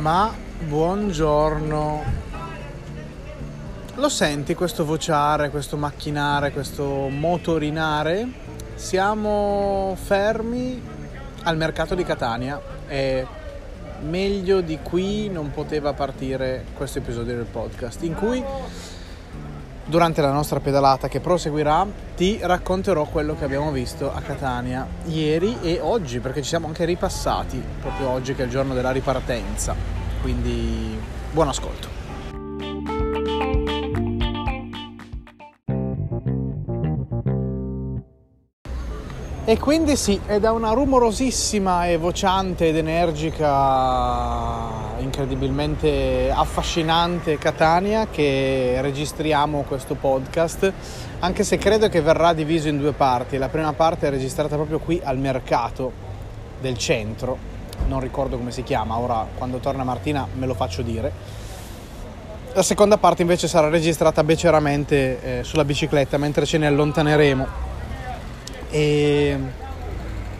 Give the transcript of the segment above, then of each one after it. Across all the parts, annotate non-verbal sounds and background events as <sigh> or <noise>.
Ma buongiorno. Lo senti questo vociare, questo macchinare, questo motorinare? Siamo fermi al mercato di Catania e meglio di qui non poteva partire questo episodio del podcast in cui durante la nostra pedalata che proseguirà ti racconterò quello che abbiamo visto a Catania ieri e oggi perché ci siamo anche ripassati proprio oggi che è il giorno della ripartenza. Quindi buon ascolto E quindi sì, è da una rumorosissima e vociante ed energica, incredibilmente affascinante Catania che registriamo questo podcast, anche se credo che verrà diviso in due parti. La prima parte è registrata proprio qui al mercato del centro, non ricordo come si chiama, ora quando torna Martina me lo faccio dire. La seconda parte invece sarà registrata beceramente eh, sulla bicicletta mentre ce ne allontaneremo e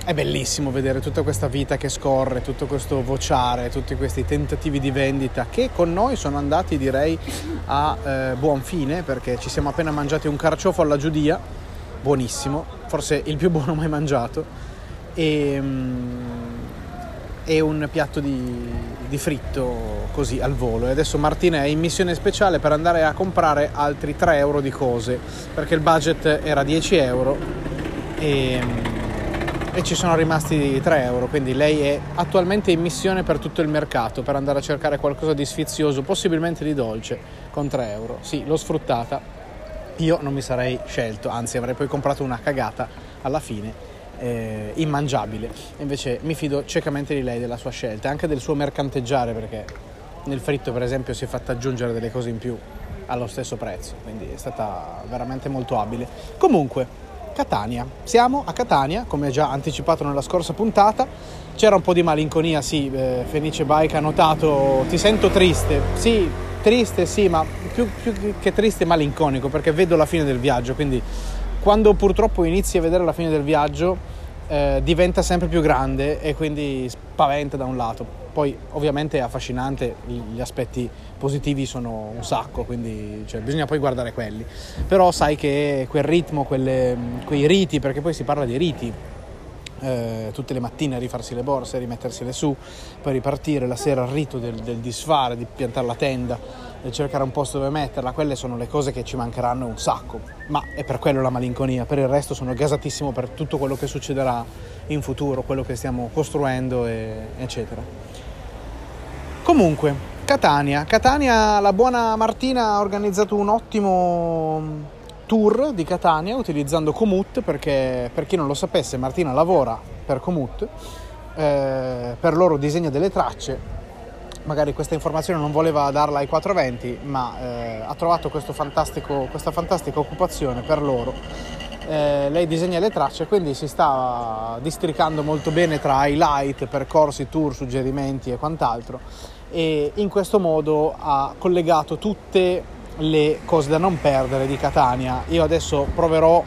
è bellissimo vedere tutta questa vita che scorre, tutto questo vociare, tutti questi tentativi di vendita che con noi sono andati direi a eh, buon fine perché ci siamo appena mangiati un carciofo alla giudia, buonissimo, forse il più <laughs> buono mai mangiato, e, mm, e un piatto di, di, fritto così al volo. E adesso Martina è in missione speciale per andare a comprare altri 3 euro di cose perché il budget era 10 euro e, e ci sono rimasti 3 euro, quindi lei è attualmente in missione per tutto il mercato per andare a cercare qualcosa di sfizioso, possibilmente di dolce, con 3 euro. Sì, l'ho sfruttata, io non mi sarei scelto, anzi avrei poi comprato una cagata alla fine. Eh, immangiabile invece mi fido ciecamente di lei della sua scelta anche del suo mercanteggiare perché nel fritto per esempio si è fatta aggiungere delle cose in più allo stesso prezzo quindi è stata veramente molto abile comunque Catania. Siamo a Catania, come già anticipato nella scorsa puntata. C'era un po' di malinconia, sì, eh, Fenice Bike ha notato, ti sento triste. Sì, triste, sì, ma più, più che triste malinconico, perché vedo la fine del viaggio, quindi quando purtroppo inizi a vedere la fine del viaggio eh, diventa sempre più grande e quindi spaventa da un lato. Poi ovviamente è affascinante, gli aspetti positivi sono un sacco, quindi cioè, bisogna poi guardare quelli. Però sai che quel ritmo, quelle, quei riti, perché poi si parla di riti, eh, tutte le mattine rifarsi le borse, rimettersele su, poi ripartire la sera al rito del, del disfare, di piantare la tenda e cercare un posto dove metterla, quelle sono le cose che ci mancheranno un sacco, ma è per quello la malinconia, per il resto sono gasatissimo per tutto quello che succederà in futuro, quello che stiamo costruendo, e, eccetera. Comunque, Catania. Catania, la buona Martina ha organizzato un ottimo tour di Catania utilizzando Comut perché per chi non lo sapesse Martina lavora per Comut, eh, per loro disegna delle tracce magari questa informazione non voleva darla ai 420, ma eh, ha trovato questa fantastica occupazione per loro. Eh, lei disegna le tracce, quindi si sta districando molto bene tra highlight, percorsi, tour, suggerimenti e quant'altro e in questo modo ha collegato tutte le cose da non perdere di Catania. Io adesso proverò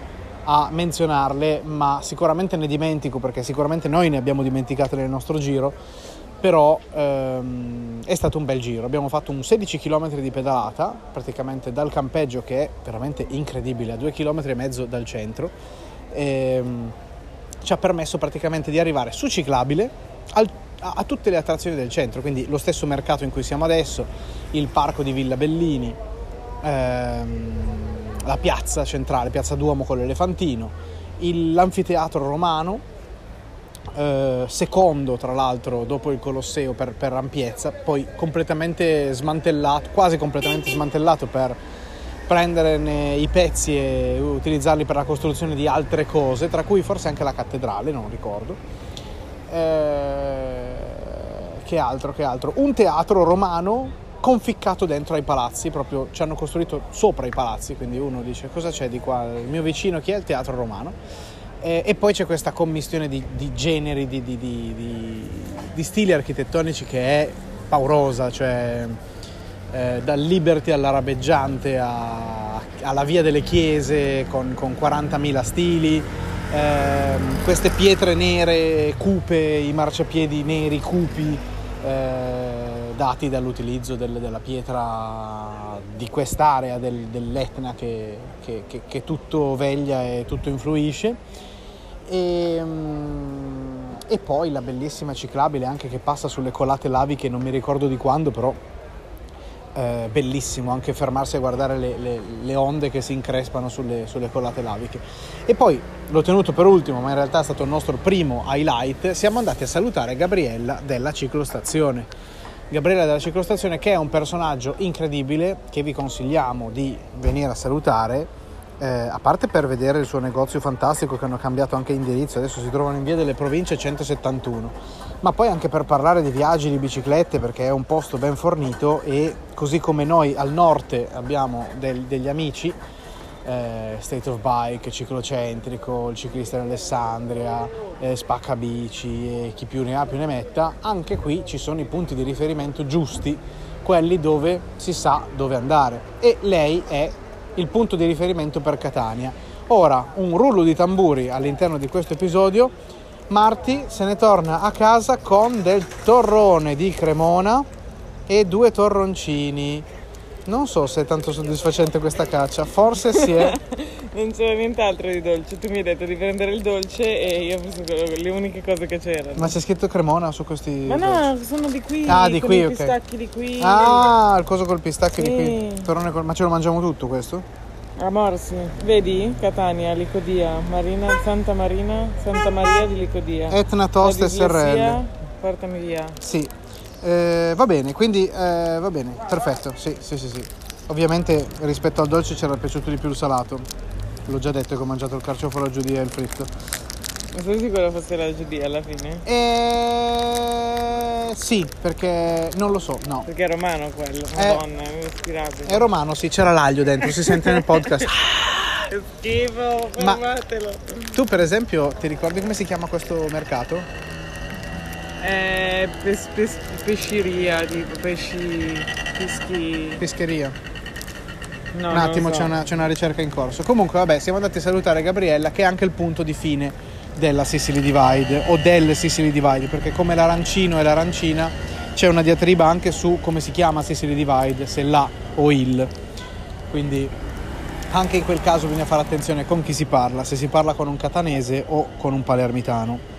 a menzionarle, ma sicuramente ne dimentico perché sicuramente noi ne abbiamo dimenticate nel nostro giro però ehm, è stato un bel giro. Abbiamo fatto un 16 km di pedalata, praticamente dal campeggio che è veramente incredibile, a 2 km e mezzo dal centro. Ehm, ci ha permesso praticamente di arrivare su ciclabile al, a, a, tutte le attrazioni del centro, quindi lo stesso mercato in cui siamo adesso, il parco di Villa Bellini, ehm, la piazza centrale, piazza Duomo con l'elefantino, il, l'anfiteatro romano eh, secondo tra l'altro dopo il Colosseo per, per, ampiezza, poi completamente smantellato, quasi completamente smantellato per prenderne i pezzi e utilizzarli per la costruzione di altre cose, tra cui forse anche la cattedrale, non ricordo. Eh, che altro, che altro? Un teatro romano conficcato dentro ai palazzi, proprio ci hanno costruito sopra i palazzi, quindi uno dice cosa c'è di qua, il mio vicino chi è il teatro romano eh, e poi c'è questa commissione di, di generi, di, di, di, stili architettonici che è paurosa, cioè eh, dal Liberty all'arabeggiante a, alla via delle chiese con, con 40.000 stili, eh, queste pietre nere cupe, i marciapiedi neri cupi, eh, dati dall'utilizzo del, della pietra di quest'area del, dell'Etna che, che, che, che, tutto veglia e tutto influisce. E, mm, e, poi la bellissima ciclabile anche che passa sulle colate laviche, non mi ricordo di quando, però eh, bellissimo anche fermarsi a guardare le, le, le onde che si increspano sulle, sulle, colate laviche. E poi l'ho tenuto per ultimo, ma in realtà è stato il nostro primo highlight. Siamo andati a salutare Gabriella della ciclostazione. Gabriella della ciclostazione che è un personaggio incredibile che vi consigliamo di venire a salutare eh, a parte per vedere il suo negozio fantastico che hanno cambiato anche indirizzo, adesso si trovano in via delle province 171, ma poi anche per parlare di viaggi di biciclette perché è un posto ben fornito e così come noi al nord abbiamo del, degli amici, eh, State of Bike, Ciclocentrico, il ciclista in Alessandria, eh, Spacca Bici e chi più ne ha più ne metta, anche qui ci sono i punti di riferimento giusti, quelli dove si sa dove andare. E lei è il punto di riferimento per Catania. Ora, un rullo di tamburi all'interno di questo episodio, Marti se ne torna a casa con del torrone di Cremona e due torroncini. Non so se è tanto soddisfacente questa caccia, forse si è. <laughs> non c'era nient'altro di dolce. Tu mi hai detto di prendere il dolce e io ho preso le uniche cose che c'erano. Ma c'è scritto Cremona su questi. Ma no, dolci? sono di qui. Ah, di qui, i ok. pistacchi di qui. Ah, il coso col pistacchio Sì. di qui. Torrone col- Ma ce lo mangiamo tutto questo? Amor, sì. Vedi? Catania, Licodia, Marina, Santa Marina, Santa Maria di Licodia. Etna Toast La SRL. Portami via. Sì. Eh, va bene, quindi eh, va bene, perfetto. Sì, sì, sì, sì. Ovviamente rispetto al dolce c'era piaciuto di più il salato. L'ho già detto che ho mangiato il carciofo, la giudia e il fritto. Ma sei sicuro fosse la giudia alla fine? Eh, sì, perché non lo so, no. Perché è romano quello, Eh. madonna, mi ispirato. È romano, sì, c'era l'aglio dentro, si sente nel podcast. <laughs> Che schifo, Ma- fermatelo. Tu per esempio ti ricordi come si chiama questo mercato? Eh, pes- pes- pesceria, tipo pesci, peschi... Pescheria. No, Un attimo, so. c'è, una, c'è una ricerca in corso. Comunque, vabbè, siamo andati a salutare Gabriella, che è anche il punto di fine della Sicily Divide o del Sicily Divide, perché come l'arancino e l'arancina c'è una diatriba anche su come si chiama Sicily Divide, se la o il. Quindi anche in quel caso bisogna fare attenzione con chi si parla, se si parla con un catanese o con un palermitano.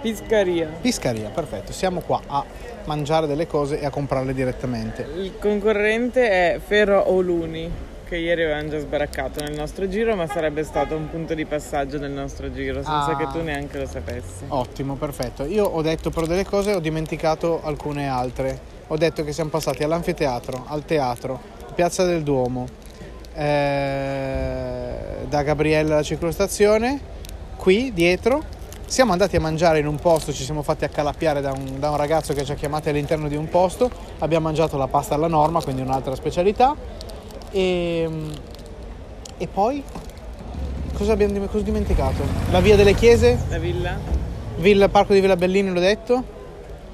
Piscaria. Piscaria, perfetto, siamo qua a mangiare delle cose e a comprarle direttamente. Il concorrente è Ferro Oluni, che ieri avevamo già sbaraccato nel nostro giro, ma sarebbe stato un punto di passaggio nel nostro giro, senza Ah. che tu neanche lo sapessi. Ottimo, perfetto. Io ho detto però delle cose e ho dimenticato alcune altre. Ho detto che siamo passati all'anfiteatro, al teatro, Piazza del Duomo, eh, da Gabriella alla ciclostazione, qui dietro. Siamo andati a mangiare in un posto, ci siamo fatti accalappiare da un, da un ragazzo che ci ha chiamati all'interno di un posto. Abbiamo mangiato la pasta alla norma, quindi un'altra specialità. E, e poi cosa abbiamo cosa dimenticato? La via delle chiese, La villa, Villa, parco di Villa Bellini, l'ho detto.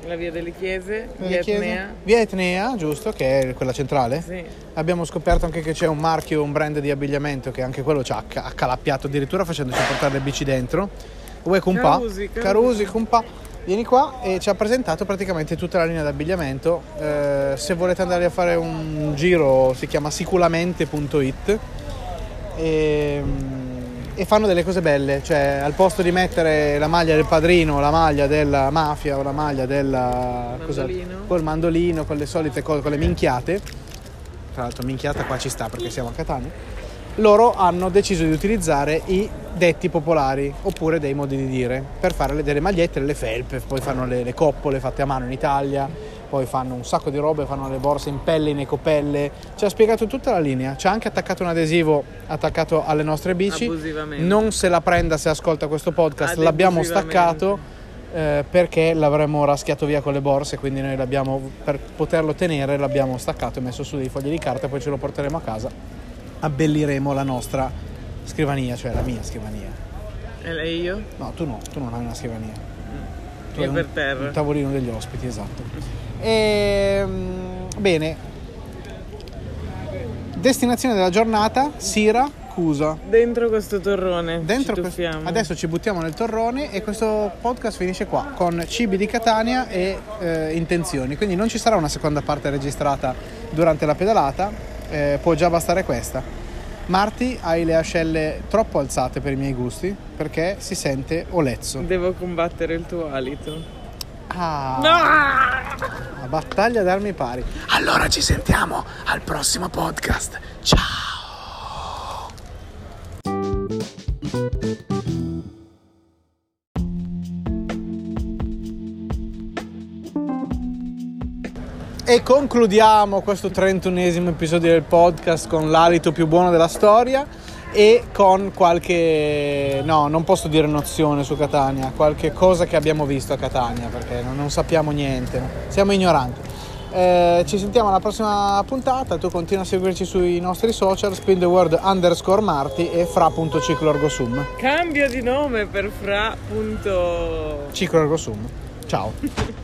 la via delle chiese, Via via. Etnea. Via Etnea, giusto, che è quella centrale. Sì. Abbiamo scoperto anche che c'è un marchio, un brand di abbigliamento che anche quello ci ha acca- accalappiato addirittura facendoci portare le bici dentro. Uè Kumpa, Carusi, Carusi. Carusi, Kumpa, vieni qua e ci ha presentato praticamente tutta la linea d'abbigliamento. Eh, se volete andare a fare un giro si chiama sicuramente.it e, e fanno delle cose belle, cioè al posto di mettere la maglia del padrino, la maglia della mafia o la maglia della Mandolino. col mandolino, con le solite cose, con le minchiate. Tra l'altro minchiata qua ci sta perché siamo a Catania. Loro hanno deciso di utilizzare i detti popolari oppure dei modi di dire per fare le- delle magliette, le felpe, poi fanno le, le coppole fatte a mano in Italia, poi fanno un sacco di robe, fanno le borse in pelle, in ecopelle. Ci ha spiegato tutta la linea, ci ha anche attaccato un adesivo attaccato alle nostre bici. Non se la prenda se ascolta questo podcast, l'abbiamo staccato eh, perché l'avremmo raschiato via con le borse, quindi noi l'abbiamo, per poterlo tenere l'abbiamo staccato e messo su dei fogli di carta poi ce lo porteremo a casa. Abbelliremo la nostra scrivania, cioè la mia scrivania. E lei io? No, tu no, tu non hai una scrivania. Tu Io hai per un, terra. un tavolino degli ospiti, esatto. <laughs> Ehm, bene. Destinazione della giornata, Sira, accusa. Dentro questo torrone. Dentro ci questo- adesso ci buttiamo nel torrone e questo podcast finisce qua con cibi di Catania e eh, intenzioni. Quindi non ci sarà una seconda parte registrata durante la pedalata, eh, può già bastare questa. Marti, hai le ascelle troppo alzate per i miei gusti perché si sente olezzo. Devo combattere il tuo alito. Ah, No! la battaglia d'armi pari. Allora ci sentiamo al prossimo podcast. Ciao! E concludiamo questo 31esimo episodio del podcast con l'alito più buono della storia e con qualche, no, non posso dire nozione su Catania, qualche cosa che abbiamo visto a Catania perché non, non sappiamo niente, siamo ignoranti. Eh, ci sentiamo alla prossima puntata, tu continua a seguirci sui nostri social, spin the word underscore marti e fra.cicloergosum. Cambio di nome per fra. Punto... Cicloergosum. Ciao. <laughs>